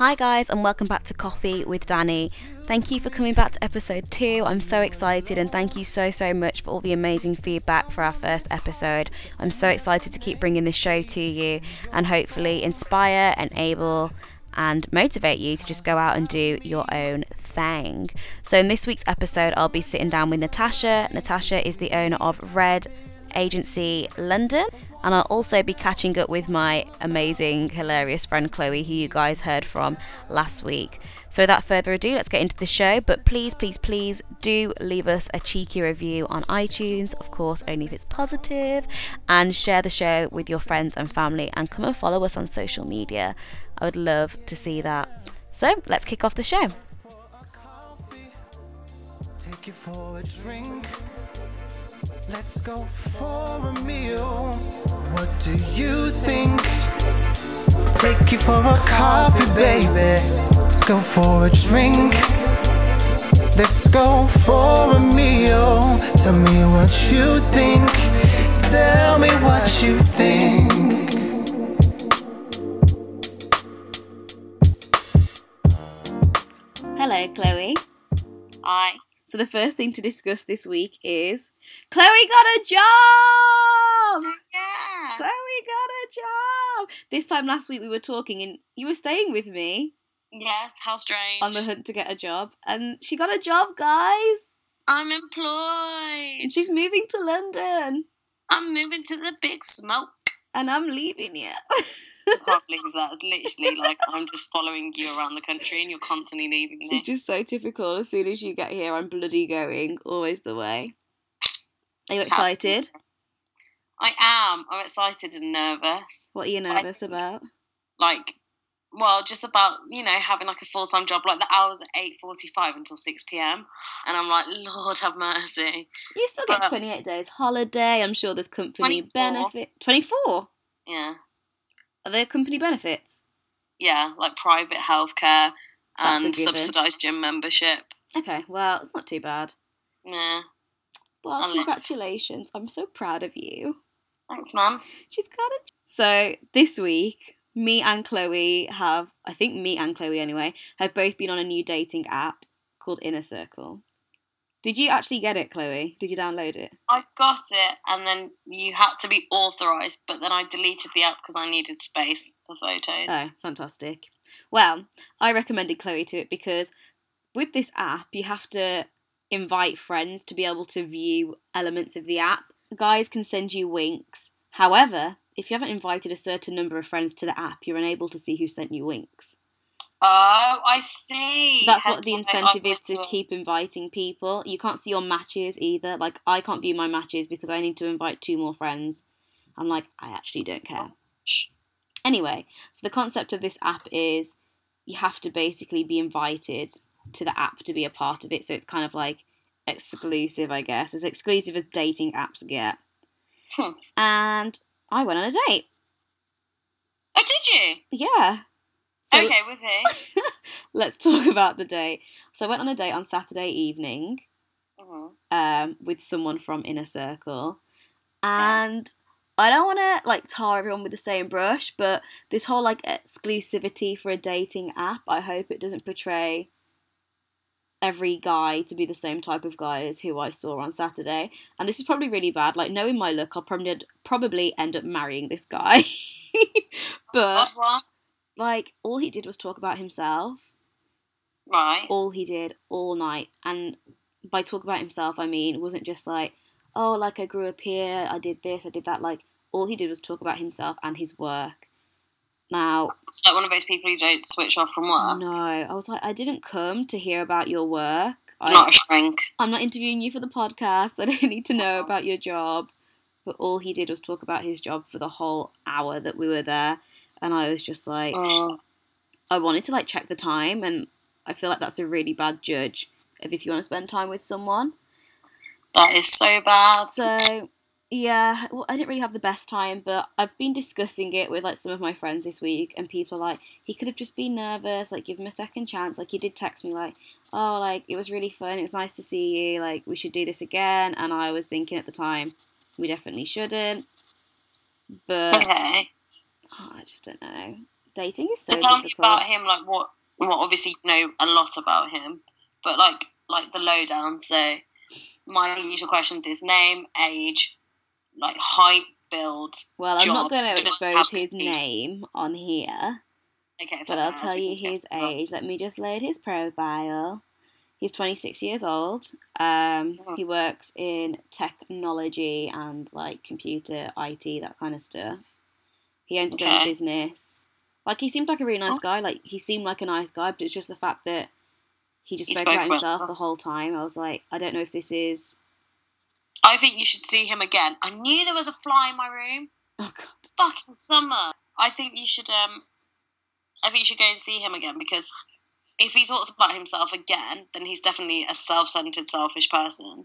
Hi, guys, and welcome back to Coffee with Danny. Thank you for coming back to episode two. I'm so excited, and thank you so, so much for all the amazing feedback for our first episode. I'm so excited to keep bringing this show to you and hopefully inspire, enable, and motivate you to just go out and do your own thing. So, in this week's episode, I'll be sitting down with Natasha. Natasha is the owner of Red Agency London. And I'll also be catching up with my amazing, hilarious friend Chloe, who you guys heard from last week. So, without further ado, let's get into the show. But please, please, please do leave us a cheeky review on iTunes, of course, only if it's positive, and share the show with your friends and family. And come and follow us on social media. I would love to see that. So, let's kick off the show. Let's go for a meal. What do you think? Take you for a coffee, baby. Let's go for a drink. Let's go for a meal. Tell me what you think. Tell me what you think. Hello, Chloe. Hi. So, the first thing to discuss this week is Chloe got a job! Oh, yeah. Chloe got a job! This time last week we were talking and you were staying with me Yes, how strange. on the hunt to get a job, and she got a job, guys! I'm employed. And she's moving to London, I'm moving to the big smoke. And I'm leaving you. I can't believe that. It's literally like I'm just following you around the country and you're constantly leaving me. just so typical. As soon as you get here, I'm bloody going. Always the way. Are you excited? I am. I'm excited and nervous. What are you nervous about? Like, well, just about you know having like a full time job. Like the hours at eight forty five until six pm, and I'm like, Lord have mercy. You still get 28 days holiday. I'm sure there's company 24. benefit. 24? Yeah, Are there company benefits? yeah, like private healthcare and subsidised gym membership. Okay, well, it's not too bad. Yeah, Well, I'll congratulations. I'm so proud of you. thanks, man. She's got it. So, this week, me and Chloe have, I think me and Chloe anyway, have both been on a new dating app called Inner Circle. Did you actually get it, Chloe? Did you download it? I got it, and then you had to be authorized, but then I deleted the app because I needed space for photos. Oh, fantastic. Well, I recommended Chloe to it because with this app, you have to invite friends to be able to view elements of the app. Guys can send you winks. However, if you haven't invited a certain number of friends to the app, you're unable to see who sent you winks. Oh, I see. So that's what the incentive is got to keep inviting people. You can't see your matches either. Like, I can't view my matches because I need to invite two more friends. I'm like, I actually don't care. Anyway, so the concept of this app is you have to basically be invited to the app to be a part of it. So it's kind of like exclusive, I guess, as exclusive as dating apps get. Hmm. And I went on a date. Oh, did you? Yeah. So okay, with who? let's talk about the date. So I went on a date on Saturday evening Mhm. um, with someone from Inner Circle. And I don't want to like tar everyone with the same brush, but this whole like exclusivity for a dating app, I hope it doesn't portray every guy to be the same type of guy as who I saw on Saturday. And this is probably really bad. Like knowing my look, I'll probably probably end up marrying this guy. but like all he did was talk about himself Right. all he did all night. And by talk about himself, I mean it wasn't just like, oh, like I grew up here, I did this, I did that. Like all he did was talk about himself and his work. Now, It's like one of those people who don't switch off from work. no, I was like, I didn't come to hear about your work. I, Not a shrink. I'm not interviewing you for the podcast. I don't need to know oh. about your job. But all he did was talk about his job for the whole hour that we were there. And I was just like, Oh, I wanted to like check the time, and I feel like that's a really bad judge of if you want to spend time with someone. that is so bad. So yeah, well, I didn't really have the best time, but I've been discussing it with like some of my friends this week, and people are like, he could have just been nervous, like give him a second chance. Like he did text me like, oh, like it was really fun, it was nice to see you, like we should do this again. And I was thinking at the time, we definitely shouldn't. But okay. oh, I just don't know. Dating is so so tell me difficult. about him, like what, what obviously you know a lot about him, but like like the lowdown. So my usual questions is name, age, like height, build. well, I'm not going to expose his name on here, Okay, but I'll tell you his that. age. Let me just load his profile. He's 26 years old. Um, Mhm. he works in technology and like computer, IT, that kind of stuff. He owns his own business. Like he seemed like a really nice Oh. guy. Like he seemed like a nice guy, but it's just the fact that he just He spoke spoke about himself that. the whole time. I was like, I don't know if this is. I think you should see him again. I knew there was a fly in my room. Oh god. Fucking summer. I think you should um I think you should go and see him again because if he talks about himself again, then he's definitely a self-centered, selfish person.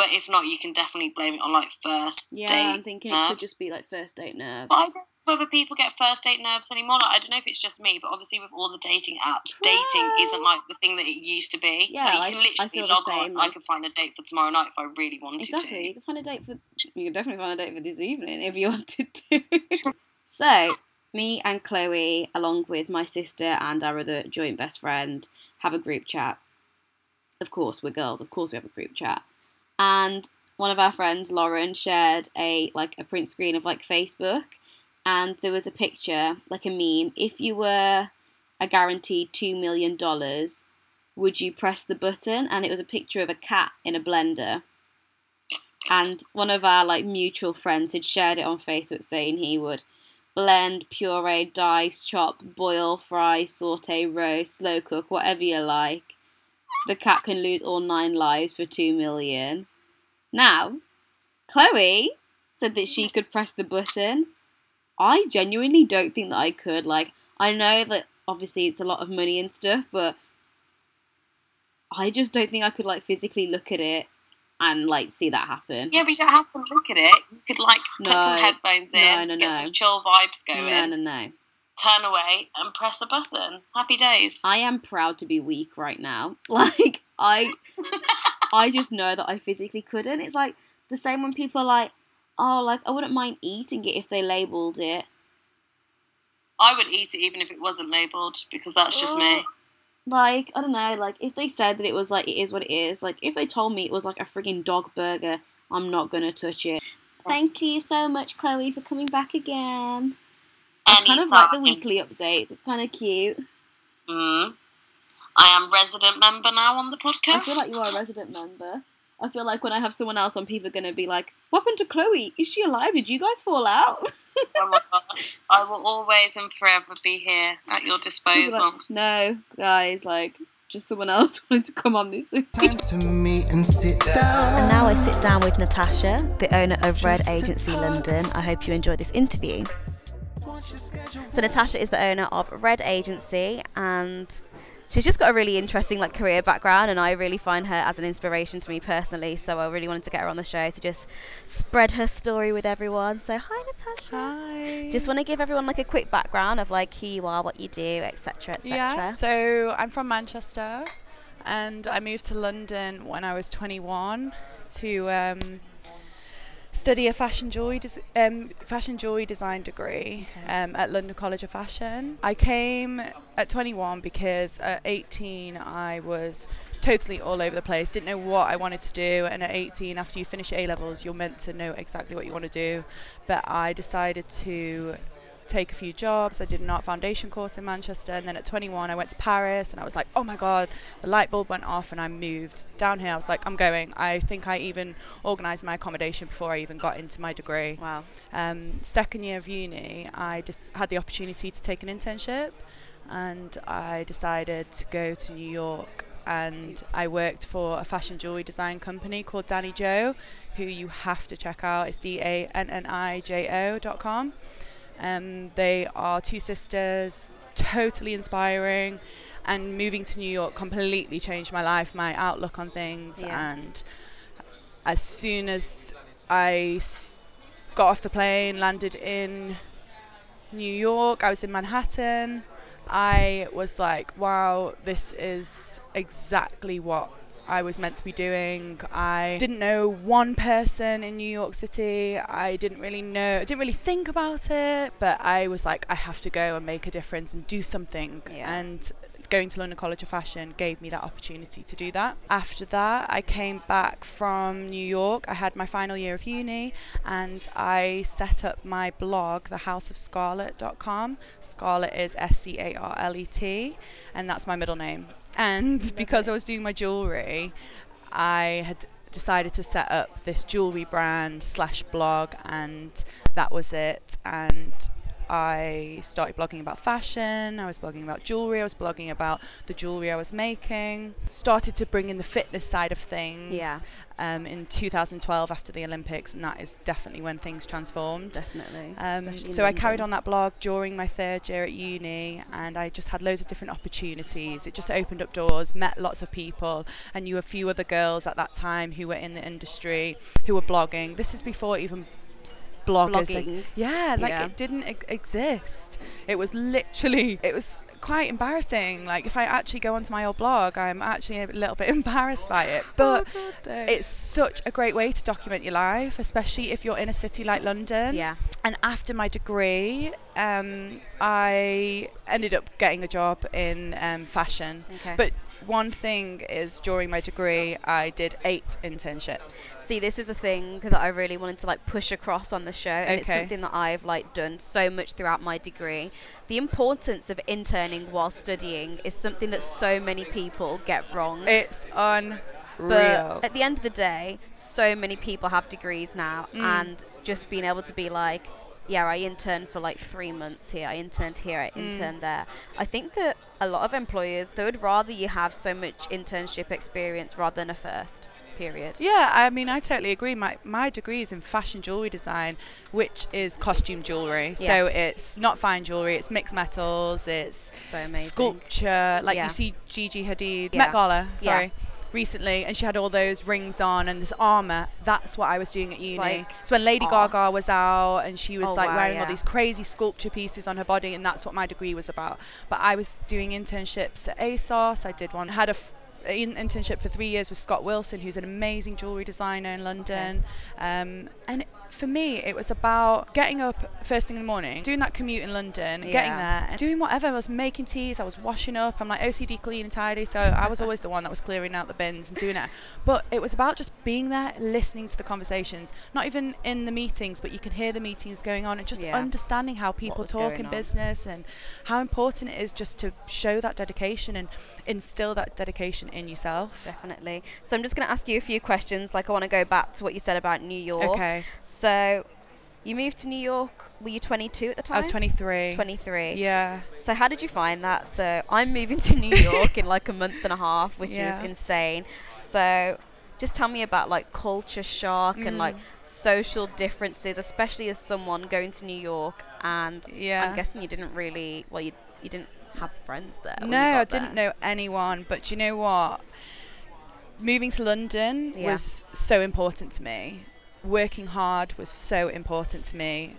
But if not, you can definitely blame it on like first Yeah, date. I'm thinking it could just be like first date nerves. But I don't know whether people get first date nerves anymore. Like, I don't know if it's just me, but obviously with all the dating apps, dating isn't like the thing that it used to be. Yeah, like, you I- can I literally feel the log same, on. like- I could find a date for tomorrow night if I really wanted Exactly. You to. can find a date for. You can definitely find a date for this evening if you wanted to. so, me and Chloe, along with my sister and our other joint best friend, have a group chat. Of course, we're girls. Of course, we have a group chat. And one of our friends, Lauren, shared a like a print screen of like Facebook, and there was a picture, like a meme. If you were a guaranteed two million dollars, would you press the button? And it was a picture of a cat in a blender and one of our like mutual friends had shared it on Facebook saying he would blend, puree, dice, chop, boil, fry, saute, roast, slow cook, whatever you like. The cat can lose all nine lives for two million. Now, Chloe said that she could press the button. I genuinely don't think that I could. Like, I know that obviously it's a lot of money and stuff, but I just don't think I could like physically look at it and like see that happen. Yeah, but you don't have to look at it. You could like put some headphones in, No, no, get no. some chill vibes going, No, no, no. turn away, and press a button. Happy days. I am proud to be weak right now. Like I I just know that I physically couldn't. It's like the same when people are like, "Oh, like I wouldn't mind eating it if they labeled it." I would eat it even if it wasn't labelled because that's just me. Like, I don't know, like if they said that it was like it is what it is, like if they told me it was like a frigging dog burger, I'm not to touch it. Thank you so much, Chloe, for coming back again. I kind of like the weekly updates. It's kind of cute. Mm. I am resident member now on the podcast. I feel like you are a resident member. I feel like when I have someone else on, people are going to be like, What happened to Chloe? Is she alive? Did you guys fall out? oh my gosh. I will always and forever be here at your disposal. like, no, guys, like, just someone else wanted to come on this week. Time to meet and sit down. And now I sit down with Natasha, the owner of Red Agency London. I hope you enjoyed this interview. So Natasha is the owner of Red Agency and she's just got a really interesting like career background and I really find her as an inspiration to me personally. So I really wanted to get her on the show to just spread her story with everyone. So hi Natasha. Hi. Just want to give everyone like a quick background of like who you are, what you do, etc., etc. yeah. So I'm from Manchester, and I moved to London when I was 21 to um, study a fashion joy des- um, fashion joy design degree um, at London College of Fashion. I came at 21 because at 18 I was totally all over the place. Didn't know what I wanted to do, and at 18, after you finish A levels, you're meant to know exactly what you want to do. But I decided to take a few jobs. I did an art foundation course in Manchester, and then at 21, I went to Paris, and I was like, oh my god, the light bulb went off, and I moved down here. I was like, I'm going. I think I even organised my accommodation before I even got into my degree. Wow. Um, second year of uni, I just had the opportunity to take an internship, and I decided to go to New York. And I worked for a fashion jewelry design company called Dannijo, who you have to check out. It's D A N N I J O dot com. Um, they are two sisters, totally inspiring, and moving to New York completely changed my life, my outlook on things. Yeah. And as soon as I s- got off the plane, landed in New York, I was in Manhattan. I was like, wow, this is exactly what I was meant to be doing. I didn't know one person in New York City. I didn't really know, I didn't really think about it, but I was like, I have to go and make a difference and do something. Yeah. And going to London College of Fashion gave me that opportunity to do that. After that, I came back from New York. I had my final year of uni and I set up my blog, thehouseofscarlet.com. Scarlet is S C A R L E T, and that's my middle name. And because I was doing my jewellery, I had decided to set up this jewellery brand slash blog, and that was it. And I started blogging about fashion, I was blogging about jewellery, I was blogging about the jewellery I was making. Started to bring in the fitness side of things Yeah. um, in 2012 after the Olympics, and that is definitely when things transformed. Definitely. Um, so I carried on that blog during my third year at uni, and I just had loads of different opportunities. It just opened up doors, met lots of people, and knew a few other girls at that time who were in the industry who were blogging. This is before even bloggers. like- Blogging. yeah, like Yeah. it didn't ex- exist. It was literally, it was quite embarrassing. Like if I actually go onto my old blog, I'm actually a little bit embarrassed by it. But it's such a great way to document your life, especially if you're in a city like London. Yeah. And after my degree, um, I ended up getting a job in um, fashion. Okay. But one thing is, during my degree, I did eight internships. See, this is a thing that I really wanted to like push across on the show, and it's something that I've like done so much throughout my degree. The importance of interning while studying is something that so many people get wrong. It's unreal. But at the end of the day, so many people have degrees now, Mm. and just being able to be like, yeah, I interned for like three months here, I interned here, I Mm. interned there. I think that a lot of employers, they would rather you have so much internship experience rather than a first period. Yeah, I mean, I totally agree. My my degree is in fashion jewelry design, which is costume jewelry. Yeah. So it's not fine jewelry. It's mixed metals. It's So amazing. sculpture. Like Yeah. you see Gigi Hadid, Yeah. Met Gala, Yeah. Recently, and she had all those rings on and this armor. That's what I was doing at uni. like so when Lady art. Gaga was out and she was Oh, like wow, wearing yeah. all these crazy sculpture pieces on her body, and that's what my degree was about. But I was doing internships at ASOS. I did one. Had a f- in- internship for three years with Scott Wilson, who's an amazing jewelry designer in London. Um, and for me, it was about getting up first thing in the morning, doing that commute in London, getting there, and doing whatever. I was making teas, I was washing up. I'm like OCD clean and tidy, so I was always the one that was clearing out the bins and doing it. But it was about just being there, listening to the conversations, not even in the meetings, but you can hear the meetings going on and just Yeah. understanding how people talk in on. business and how important it is just to show that dedication and instill that dedication in yourself. Definitely. So I'm just going to ask you a few questions. Like I want to go back to what you said about New York. Okay. So you moved to New York. Were you 22 at the time? I was 23. 23. Yeah. So how did you find that? So I'm moving to New York in like a month and a half, which Yeah. is insane. So just tell me about like culture shock and like Mm. social differences, especially as someone going to New York. And Yeah. I'm guessing you didn't really, well, you you didn't have friends there. No, I didn't there. know anyone. But you know what? Moving to London Yeah. was so important to me. Working hard was so important to me.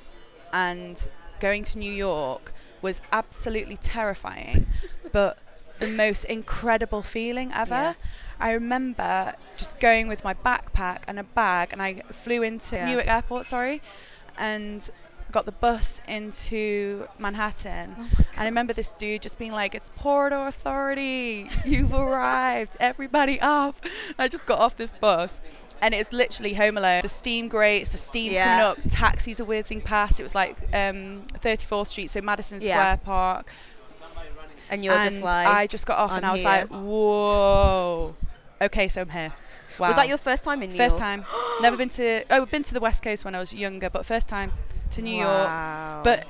And going to New York was absolutely terrifying, but the most incredible feeling ever. Yeah. I remember just going with my backpack and a bag, and I flew into Yeah. Newark Airport, sorry, and got the bus into Manhattan. Oh and I remember this dude just being like, "It's Port Authority, you've arrived, everybody off." I just got off this bus. And it's literally Home Alone. The steam grates, the steam's Yeah. coming up, taxis are whizzing past. It was like um, 34th Street, so Madison Yeah. Square Park And you're and just like, I just got off and I was here. like, whoa. Okay, so I'm here. Wow. was that your first time in New first York? time? Never been to. Oh, I've been to the West Coast when I was younger, but first time to New Wow. York. But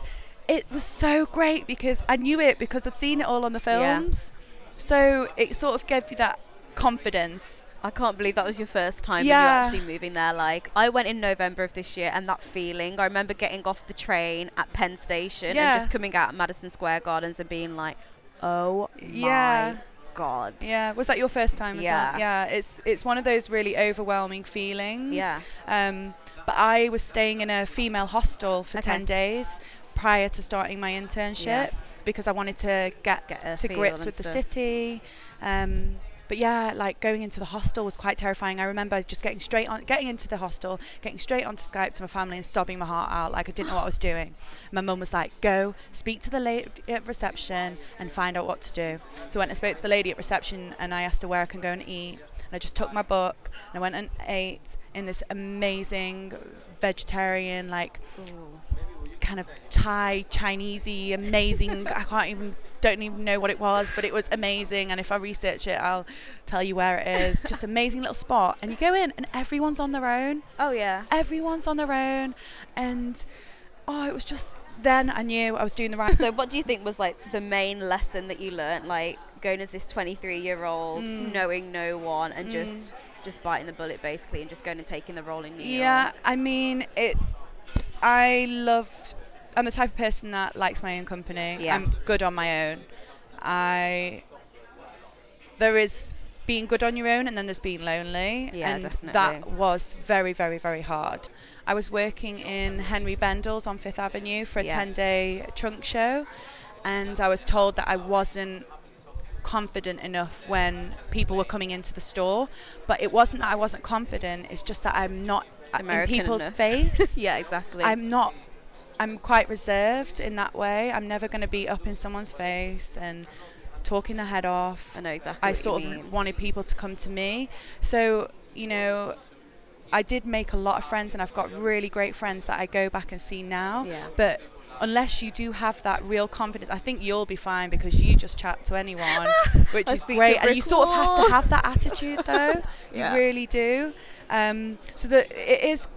it was so great because I knew it because I'd seen it all on the films. Yeah. films. So it sort of gave you that confidence. I can't believe that was your first time Yeah. you actually moving there. Like I went in November of this year and that feeling, I remember getting off the train at Penn Station Yeah. and just coming out at Madison Square Gardens and being like, "Oh Yeah. my god." Yeah, was that your first time as Yeah. well? Yeah, it's it's one of those really overwhelming feelings. Yeah. Um, but I was staying in a female hostel for Okay. 10 days prior to starting my internship Yeah. because I wanted to get, Get to grips with the city. Um, but yeah, like going into the hostel was quite terrifying. I remember just getting straight on, getting into the hostel, getting straight onto Skype to my family and sobbing my heart out, like I didn't know what I was doing. My mum was like, "Go speak to the lady at reception and find out what to do." So I went and spoke to the lady at reception, and I asked her where I can go and eat. And I just took my book and I went and ate in this amazing vegetarian, like kind of Thai, Chinesey, amazing. I can't even don't even know what it was, but it was amazing. And if I research it, I'll tell you where it is. Just amazing little spot. And you go in, and everyone's on their own. Oh yeah. Everyone's on their own, and oh, it was just. Then I knew I was doing the right. So what do you think was like the main lesson that you learnt, like going as this 23 year old, Mm. knowing no one, and just just biting the bullet basically, and just going and taking the role in New Yeah, York? I mean it. I love. I'm the type of person that likes my own company. Yeah. I'm good on my own. I. There is being good on your own, and then there's being lonely. Yeah, and definitely. that was very, very, very hard. I was working in Henri Bendel's on Fifth Avenue for a Yeah. 10-day trunk show, and I was told that I wasn't confident enough when people were coming into the store. But it wasn't that I wasn't confident. It's just that I'm not American in people's face. yeah, exactly. I'm not. I'm quite reserved in that way. I'm never going to be up in someone's face and talking their head off. I know exactly. I sort mean. of wanted people to come to me. So, you know, I did make a lot of friends and I've got really great friends that I go back and see now. Yeah. But unless you do have that real confidence, I think you'll be fine because you just chat to anyone, which is speak to a great. And you sort of have to have that attitude though. Yeah. You really do. Um, so that it is.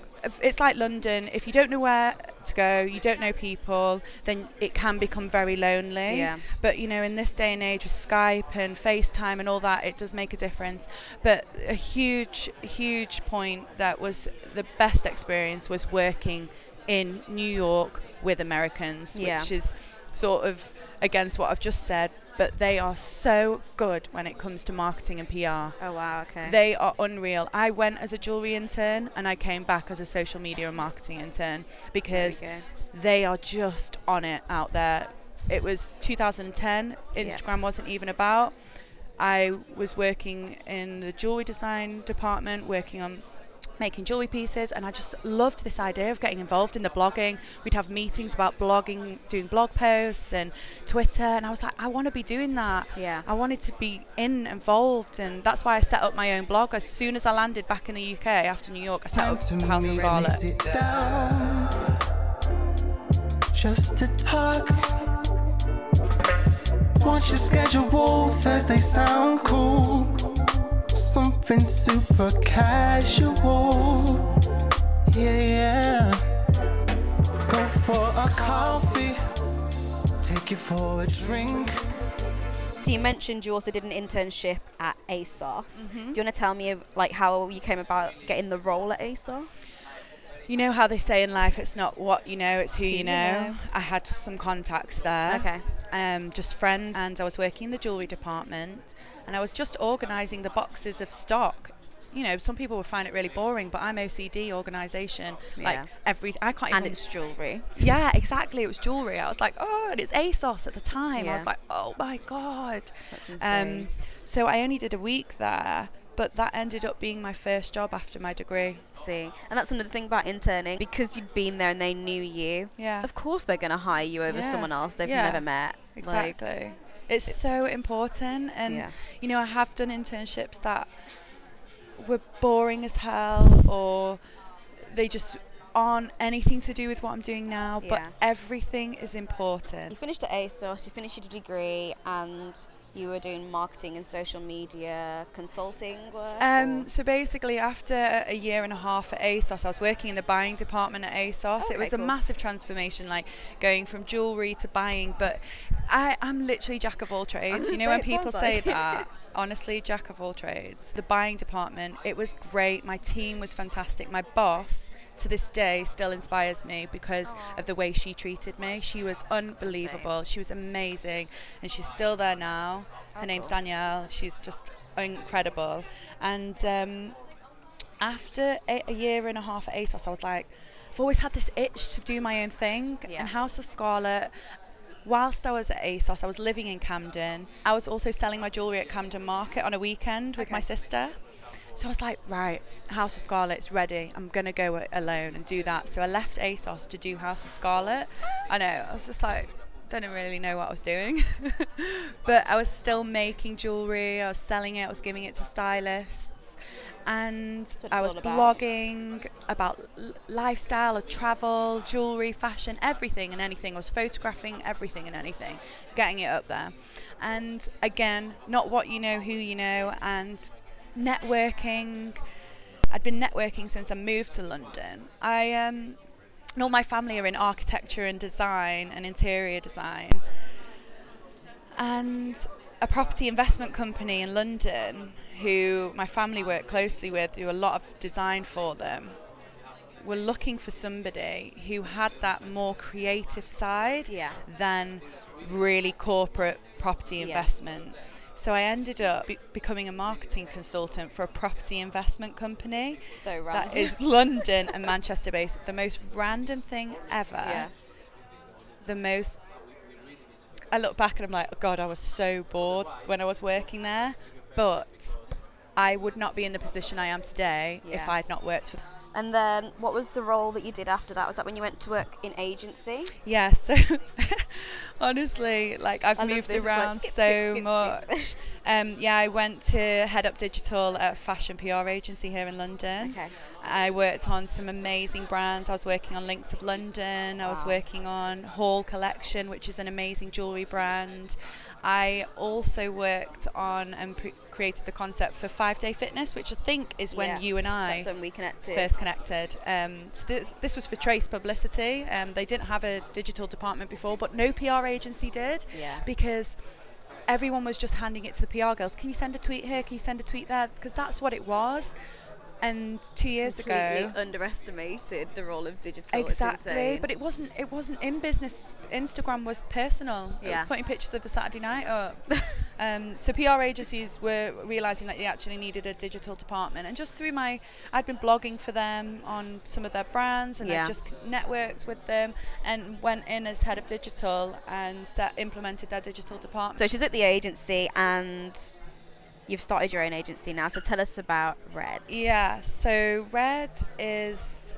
It's like London. If you don't know where to go, you don't know people, then it can become very lonely. Yeah. But you know, in this day and age with Skype and FaceTime and all that, it does make a difference. But a huge, huge point that was the best experience was working in New York with Americans, Yeah. which is sort of against what I've just said. But they are so good when it comes to marketing and PR. Oh wow. Okay. They are unreal. I went as a jewelry intern and I came back as a social media and marketing intern because they are just on it out there. It was 2010. Instagram wasn't even about. I was working in the jewelry design department, working on making jewelry pieces, and I just loved this idea of getting involved in the blogging. We'd have meetings about blogging, doing blog posts and Twitter, and I was like, I want to be doing that. Yeah. I wanted to be in involved, and that's why I set up my own blog. As soon as I landed back in the UK after New York, I set Time up to House of Scarlet. sit down, just to talk. Watch your schedule, Thursday sound cool. Something super casual. Yeah, yeah. Go for a coffee, take you for a drink. So you mentioned you also did an internship at ASOS. Mm-hmm. Do you want to tell me like how you came about getting the role at ASOS? You know how they say in life, it's not what you know, it's who, you you know. know. I had some contacts there. Okay. Um, just friends, and I was working in the jewellery department, and I was just organising the boxes of stock. You know, some people would find it really boring, but I'm OCD organisation. Yeah. Like every, I can't And even. it's jewelry. yeah, exactly. It was jewellery. I was like, oh, and it's ASOS at the time. Yeah. I was like, oh my god. That's insane. Um, so I only did a week there, but that ended up being my first job after my degree. See, and that's another thing about interning because you'd been there and they knew you. Yeah. Of course, they're gonna hire you over Yeah. someone else they've never met. Like, Exactly. it's so important, and Yeah. you know, I have done internships that were boring as hell, or they just aren't anything to do with what I'm doing now. But Yeah. everything is important. you finished at ASOS, you finished your degree, and you were doing marketing and social media consulting work. Um, so basically, after a year and a half at ASOS, I was working in the buying department at ASOS. Okay, it was a massive transformation, like going from jewelry to buying. But I, I'm literally jack of all trades. You know when people say like- that. Honestly, jack of all trades. The buying department, it was great. My team was fantastic. My boss, to this day, still inspires me because of the way she treated me. She was unbelievable. She was amazing, and she's still there now. Her Oh, name's cool. Danielle. She's just incredible. And um, after a, a year and a half at ASOS, I was like, I've always had this itch to do my own thing. Yeah. And House of Scarlet, whilst I was at ASOS, I was living in Camden. I was also selling my jewellery at Camden Market on a weekend with my sister. So I was like, right, House of Scarlet's ready. I'm going to go alone and do that. So I left ASOS to do House of Scarlet. I know, I was just like, didn't really know what I was doing. but I was still making jewellery, I was selling it, I was giving it to stylists. And I was about. blogging about lifestyle, travel, jewellery, fashion, everything and anything. I was photographing everything and anything, getting it up there. And again, not what you know, who you know, and networking. I'd been networking since I moved to London. I um, and all my family are in architecture and design and interior design. And a property investment company in London, who my family work closely with, do a lot of design for them, were looking for somebody who had that more creative side Yeah. than really corporate property Yeah. investment. So I ended up be- becoming a marketing consultant for a property investment company So that random. is London and Manchester based. The most random thing ever. Yeah. The most. I look back and I'm like, oh God, I was so bored when I was working there. But I would not be in the position I am today if I had not worked with. And then what was the role that you did after that? Was that when you went to work in agency? Yeah, so honestly, like I've I moved it's like around skip, so skip, skip. much. Um, yeah, I went to head up digital at a fashion PR agency here in London. Okay. I worked on some amazing brands. I was working on Links of London. I was working on Hall Collection, which is an amazing jewellery brand. I also worked on and pre- created the concept for Five Day Fitness, which I think is when Yeah, you and I That's when we connected. first connected. Um, so th- this was for Trace Publicity. Um, they didn't have a digital department before, but no PR agency did Yeah. because everyone was just handing it to the PR girls. Can you send a tweet here? Can you send a tweet there? Because that's what it was. And two years ago, underestimated the role of digital. Exactly. But it wasn't. It wasn't in business. Instagram was personal. It Yeah. was putting pictures of a Saturday night up. um, so PR agencies were realizing that they actually needed a digital department, and just through my, I'd been blogging for them on some of their brands, and Yeah. I just networked with them, and went in as head of digital, and that implemented their digital department. So she's at the agency and you've started your own agency now. So tell us about Red. Yeah, so Red is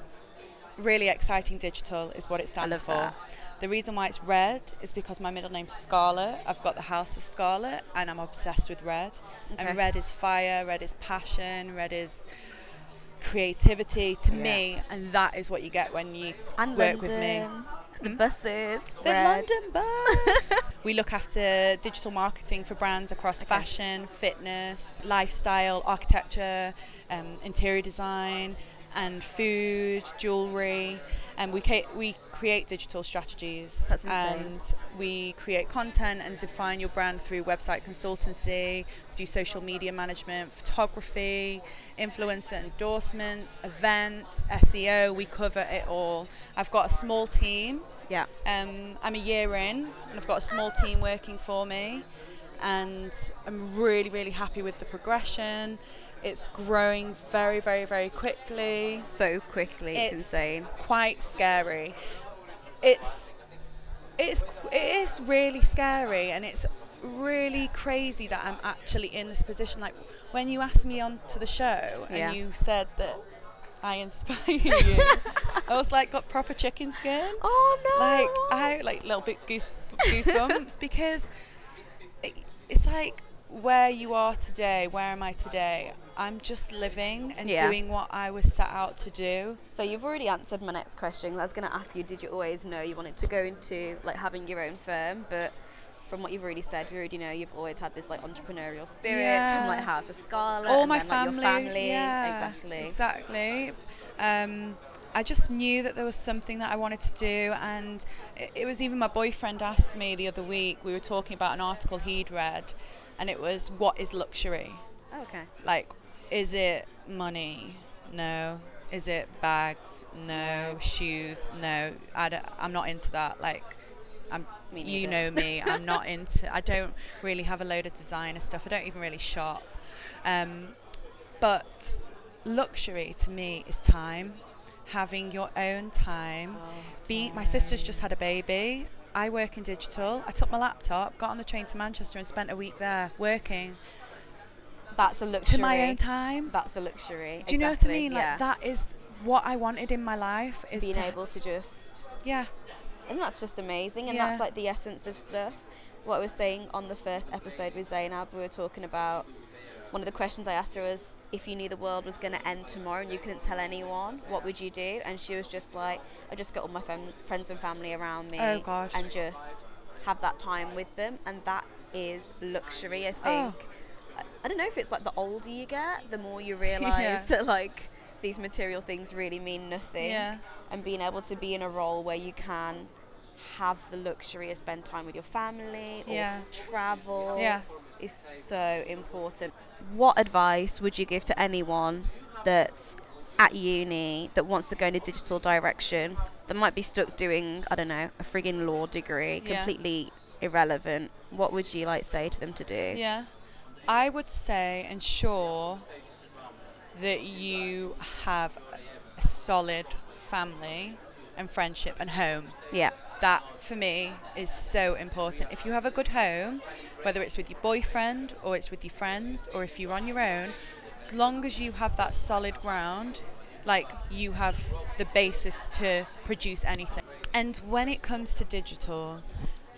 really exciting digital, is what it stands for. that. The reason why it's red is because my middle name's Scarlet. I've got the House of Scarlet and I'm obsessed with red. Okay. And red is fire, red is passion, red is creativity to Yeah. me, and that is what you get when you And work with me. London, The buses. The Red. London bus. we look after digital marketing for brands across fashion, fitness, lifestyle, architecture, um, interior design, and food, jewelry. And we ca- we create digital strategies. And we create content and define your brand through website consultancy, do social media management, photography, influencer endorsements, events, SEO. We cover it all. I've got a small team. Yeah. Um, I'm a year in, and I've got a small team working for me, and I'm really, really happy with the progression. It's growing very, very, very quickly. So quickly. It's, It's- insane. Quite scary. It's it's it is really scary, and it's really crazy that I'm actually in this position. Like when you asked me onto the show, and Yeah. you said that I inspire you, I was like, got proper chicken skin Oh no. like I like little bit goose goosebumps because it, it's like where you are today. Where am I today? I'm just living and Yeah. doing what I was set out to do. So you've already answered my next question. I was going to ask you, did you always know you wanted to go into like having your own firm? But from what you've already said, we already know you've always had this like entrepreneurial spirit from like Yeah. House of Scarlet. All my then, like, family, your family. yeah, Exactly. exactly. Um, I just knew that there was something that I wanted to do, and it, it was even my boyfriend asked me the other week. We were talking about an article he'd read, and it was "What is luxury?" Oh, okay. Like, is it money? No. Is it bags? No. Shoes? No. I don't, I'm not into that. Like, I'm. You know me. I'm not into. I don't really have a load of designer stuff. I don't even really shop. Um, but luxury to me is time. Having your own time. Oh, Be my sister's just had a baby. I work in digital. I took my laptop, got on the train to Manchester, and spent a week there working That's a luxury. to my own time. That's a luxury. Do you know what I exactly, mean? yeah. Like that is what I wanted in my life. Is Being to, able to just yeah, And that's just amazing, and Yeah. that's like the essence of stuff. What I was saying on the first episode with Zainab, we were talking about one of the questions I asked her was, if you knew the world was going to end tomorrow and you couldn't tell anyone, what would you do? And she was just like, I just get all my fam- friends and family around me Oh, gosh. and just have that time with them, and that is luxury. I Oh. think. I, I don't know if it's like the older you get, the more you realise Yeah. that like these material things really mean nothing Yeah. and being able to be in a role where you can have the luxury of spend time with your family or Yeah. travel Yeah. is so important. What advice would you give to anyone that's at uni that wants to go in a digital direction that might be stuck doing, I don't know, a frigging law degree, Yeah. completely irrelevant? What would you like say to them to do? yeah. I would say ensure that you have a solid family and friendship and home. Yeah. that for me is so important. If you have a good home, whether it's with your boyfriend or it's with your friends or if you're on your own, as long as you have that solid ground, like you have the basis to produce anything. And when it comes to digital,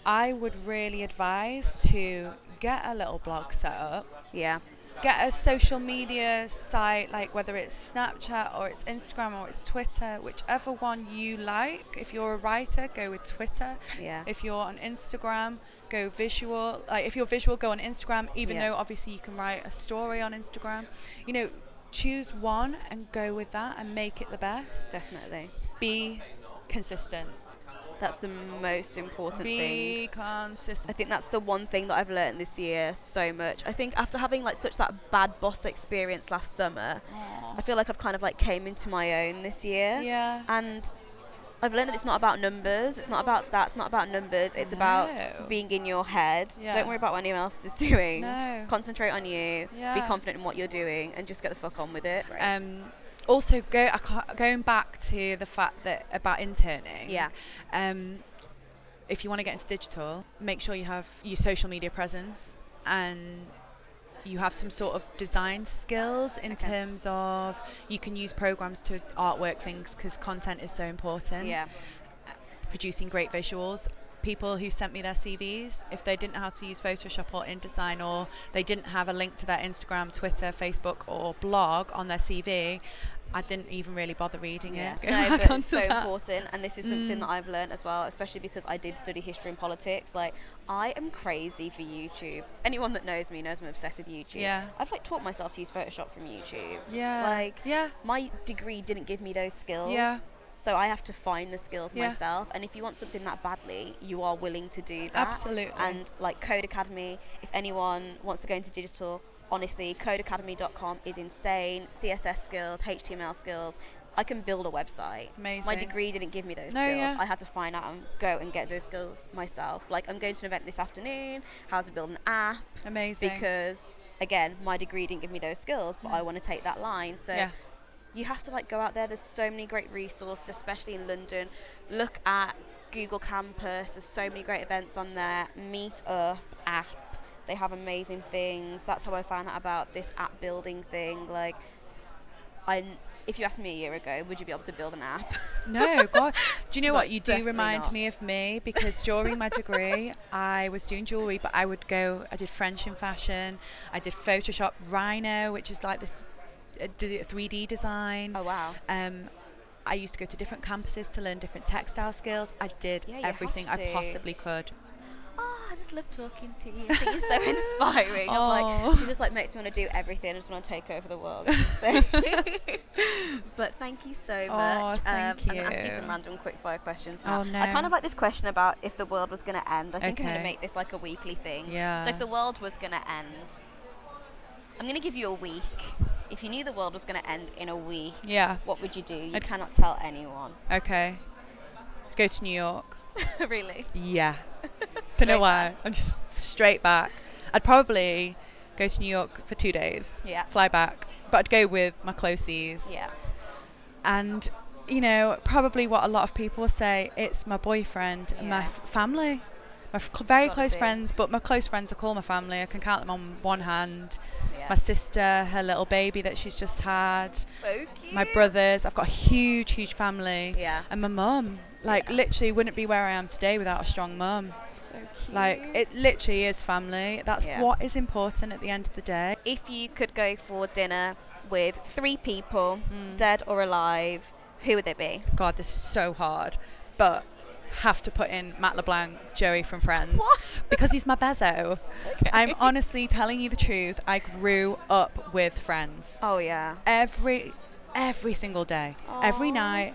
I would really advise to get a little blog set up Yeah. get a social media site like whether it's Snapchat or it's Instagram or it's Twitter, whichever one you like. If you're a writer, go with Twitter. Yeah. If you're on Instagram, go visual. Like if you're visual, go on Instagram. Even Yeah. though obviously you can write a story on Instagram, you know, choose one and go with that and make it the best. Definitely. Be consistent. That's the most important thing. Be consistent. I think that's the one thing that I've learned this year so much. I think after having like such that bad boss experience last summer, I feel like I've kind of like came into my own this year. Yeah. And I've learned that it's not about numbers, it's not about stats, it's not about numbers, it's No. about being in your head. Yeah. Don't worry about what anyone else is doing. No. Concentrate on you, yeah. be confident in what you're doing and just get the fuck on with it. Um, also, go I going back to the fact that about interning. Yeah. Um, if you want to get into digital, make sure you have your social media presence and you have some sort of design skills in Okay. terms of you can use programs to artwork things because content is so important yeah. producing great visuals. People who sent me their CVs, if they didn't know how to use Photoshop or InDesign, or they didn't have a link to their Instagram, Twitter, Facebook, or blog on their CV, I didn't even really bother reading Yeah, it. no, but it's so that. important, and this is something Mm. that I've learned as well, especially because I did study history and politics. Like, I am crazy for YouTube. Anyone that knows me knows I'm obsessed with YouTube. Yeah. I've like taught myself to use Photoshop from YouTube. Yeah. Like, yeah. my degree didn't give me those skills. Yeah. So I have to find the skills Yeah. myself, and if you want something that badly, you are willing to do that. Absolutely. And like Codecademy, if anyone wants to go into digital, honestly, codecademy.com is insane. CSS skills, HTML skills. I can build a website. Amazing. My degree didn't give me those No, skills. yeah. I had to find out and go and get those skills myself. Like I'm going to an event this afternoon, how to build an app, Amazing. because again, my degree didn't give me those skills, but I mm. want to take that line. So yeah. you have to like go out there. There's so many great resources, especially in London. Look at Google Campus. There's so many great events on there. Meetup app. They have amazing things. That's how I found out about this app building thing. Like, I, if you asked me a year ago, would you be able to build an app? No, God. Do you know Like, what? You do remind not. me of me because during my degree, I was doing jewellery, but I would go, I did French in fashion, I did Photoshop Rhino, which is like this uh, 3D design. oh wow. Um, I used to go to different campuses to learn different textile skills. I did Yeah, everything I possibly could. Oh, I just love talking to you. I think you're so inspiring. I'm like, oh. she just like makes me want to do everything. I just want to take over the world. So- but thank you so much. thank um, I'm gonna ask you you. some random quick fire questions now. Oh, no. I kind of like this question about if the world was going to end. I think I'm going to make this like a weekly thing. Yeah. So if the world was going to end, I'm going to give you a week. If you knew the world was going to end in a week, Yeah. what would you do? You I'd- cannot tell anyone. Okay. Go to New York. really? Yeah. Don't know why. I'm just straight back. I'd probably go to New York for two days. Yeah. Fly back. But I'd go with my closies. Yeah. And you know, probably what a lot of people will say, it's my boyfriend and my f- family. My f- very close be. friends, but my close friends are called my family. I can count them on one hand. Yeah. My sister, her little baby that she's just had, so cute. my brothers. I've got a huge, huge family. Yeah. And my mum. Like, Yeah. literally, wouldn't be where I am today without a strong mum. So cute. Like, it literally is family. That's Yeah. what is important at the end of the day. if you could go for dinner with three people, Mm. dead or alive, who would they be? God, this is so hard. But have to put in Matt LeBlanc, Joey from Friends. What? Because he's my bezo. I'm honestly telling you the truth. I grew up with Friends. Oh yeah. Every every single day. Every night.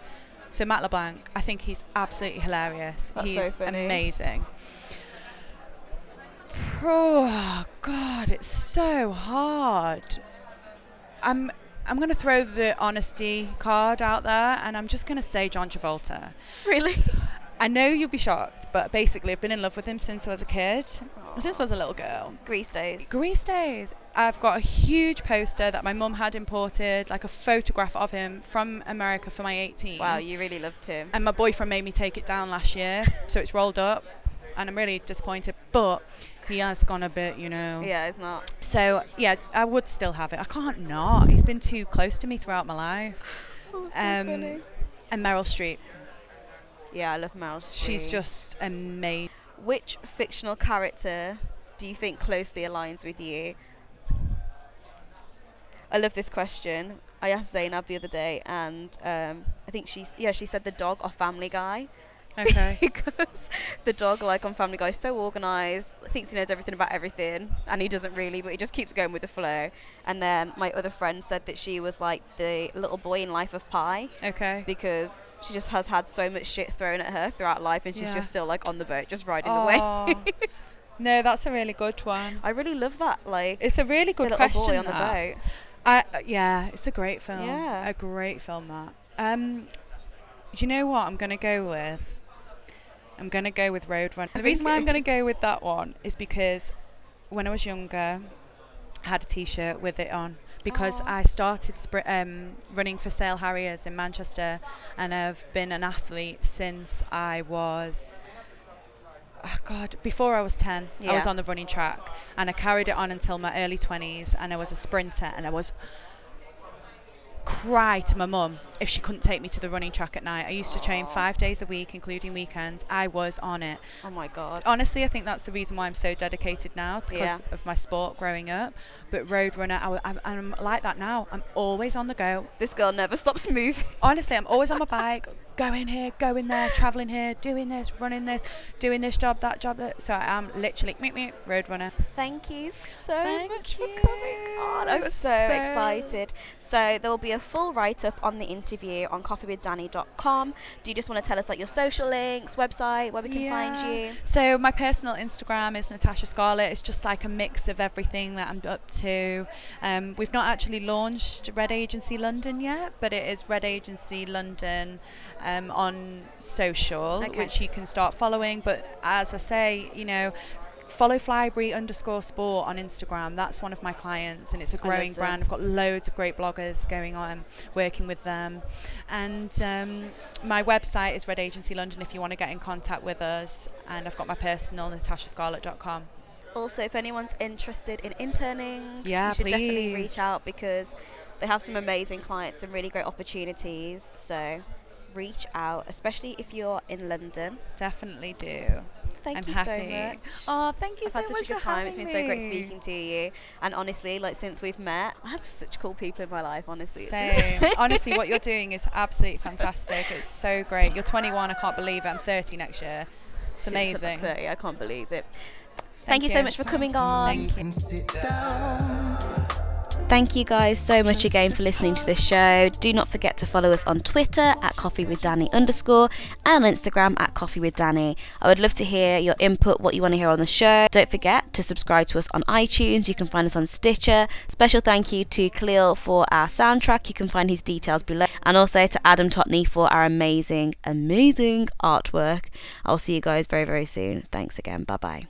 So Matt LeBlanc, I think he's absolutely hilarious. That's he's so amazing. Oh God, it's so hard. I'm I'm gonna throw the honesty card out there, and I'm just gonna say John Travolta. Really? I know you'll be shocked, but basically, I've been in love with him since I was a kid, since I was a little girl. Grease days. Grease days. I've got a huge poster that my mum had imported, like a photograph of him from America for my 18. Wow, you really loved him. And my boyfriend made me take it down last year, so it's rolled up, and I'm really disappointed. But he has gone a bit, you know. Yeah, it's not. So yeah, I would still have it. I can't not. He's been too close to me throughout my life. Oh, so Um, funny. And Meryl Streep, Yeah, I love Meryl she's just amazing. Which fictional character do you think closely aligns with you? I love this question. I asked Zainab the other day, and um, I think she's yeah she said the dog or Family Guy Okay. because the dog like on Family Guy is so organised, thinks he knows everything about everything, and he doesn't really, but he just keeps going with the flow. And then my other friend said that she was like the little boy in Life of Pi okay. because she just has had so much shit thrown at her throughout life, and she's Yeah. just still like on the boat, just riding the wave. No, that's a really good one. I really love that. Like It's a really good question. boy on that. the boat. I, uh, yeah, it's a great film. Yeah. A great film that. Um, do you know what I'm going to go with? I'm going to go with Roadrunner. The reason why I'm going to go with that one is because when I was younger, I had a T-shirt with it on because Aw. I started um, running for Sale Harriers in Manchester, and I've been an athlete since I was. Oh God, before I was 10, I was on the running track and I carried it on until my early 20s and I was a sprinter and I was cry to my mum if she couldn't take me to the running track at night. I used to train five days a week, including weekends. I was on it. Oh my god. Honestly, I think that's the reason why I'm so dedicated now because Yeah. of my sport growing up. But Roadrunner, I, am I'm like that now. I'm always on the go. This girl never stops moving. Honestly, I'm always on my bike, going here, going there, traveling here, doing this, running this, doing this job, that job. That. So I am literally meet me Roadrunner. Thank you so Thank much for coming on. I'm so, So- excited. So there will be a full write up on the interview on coffeewithdanny.com. Do you just want to tell us like your social links, website, where we can find you? So my personal Instagram is Natasha Scarlett. It's just like a mix of everything that I'm up to. Um, we've not actually launched Red Agency London yet, but it is Red Agency London um, on social, Okay. which you can start following. But as I say, you know. Follow Flybury underscore sport on Instagram. That's one of my clients, and it's a growing brand. I've got loads of great bloggers going on, working with them. And um, my website is Red Agency London if you want to get in contact with us. And I've got my personal, natashascarlett.com. Also, if anyone's interested in interning, Yeah, you should definitely reach out because they have some amazing clients and really great opportunities. So reach out, especially if you're in London. Definitely do. Thank I'm you happy. so much. Oh, thank you I've so had such much a good for time. It's been so great speaking to you. And honestly, like since we've met, I have such cool people in my life. Honestly, Same. Honestly, what you're doing is absolutely fantastic. It's so great. You're 21. I can't believe it. I'm 30 next year. It's amazing. like 30, I can't believe it. Thank, Thank you so much for coming on. Thank you. And sit down. Thank you guys so much again for listening to the show. Do not forget to follow us on Twitter at Coffee with Danny underscore and on Instagram at Coffee with Danny. I would love to hear your input, what you want to hear on the show. Don't forget to subscribe to us on iTunes. You can find us on Stitcher. Special thank you to Khalil for our soundtrack. You can find his details below. And also to Adam Totney for our amazing, amazing artwork. I'll see you guys very, very soon. Thanks again. Bye bye.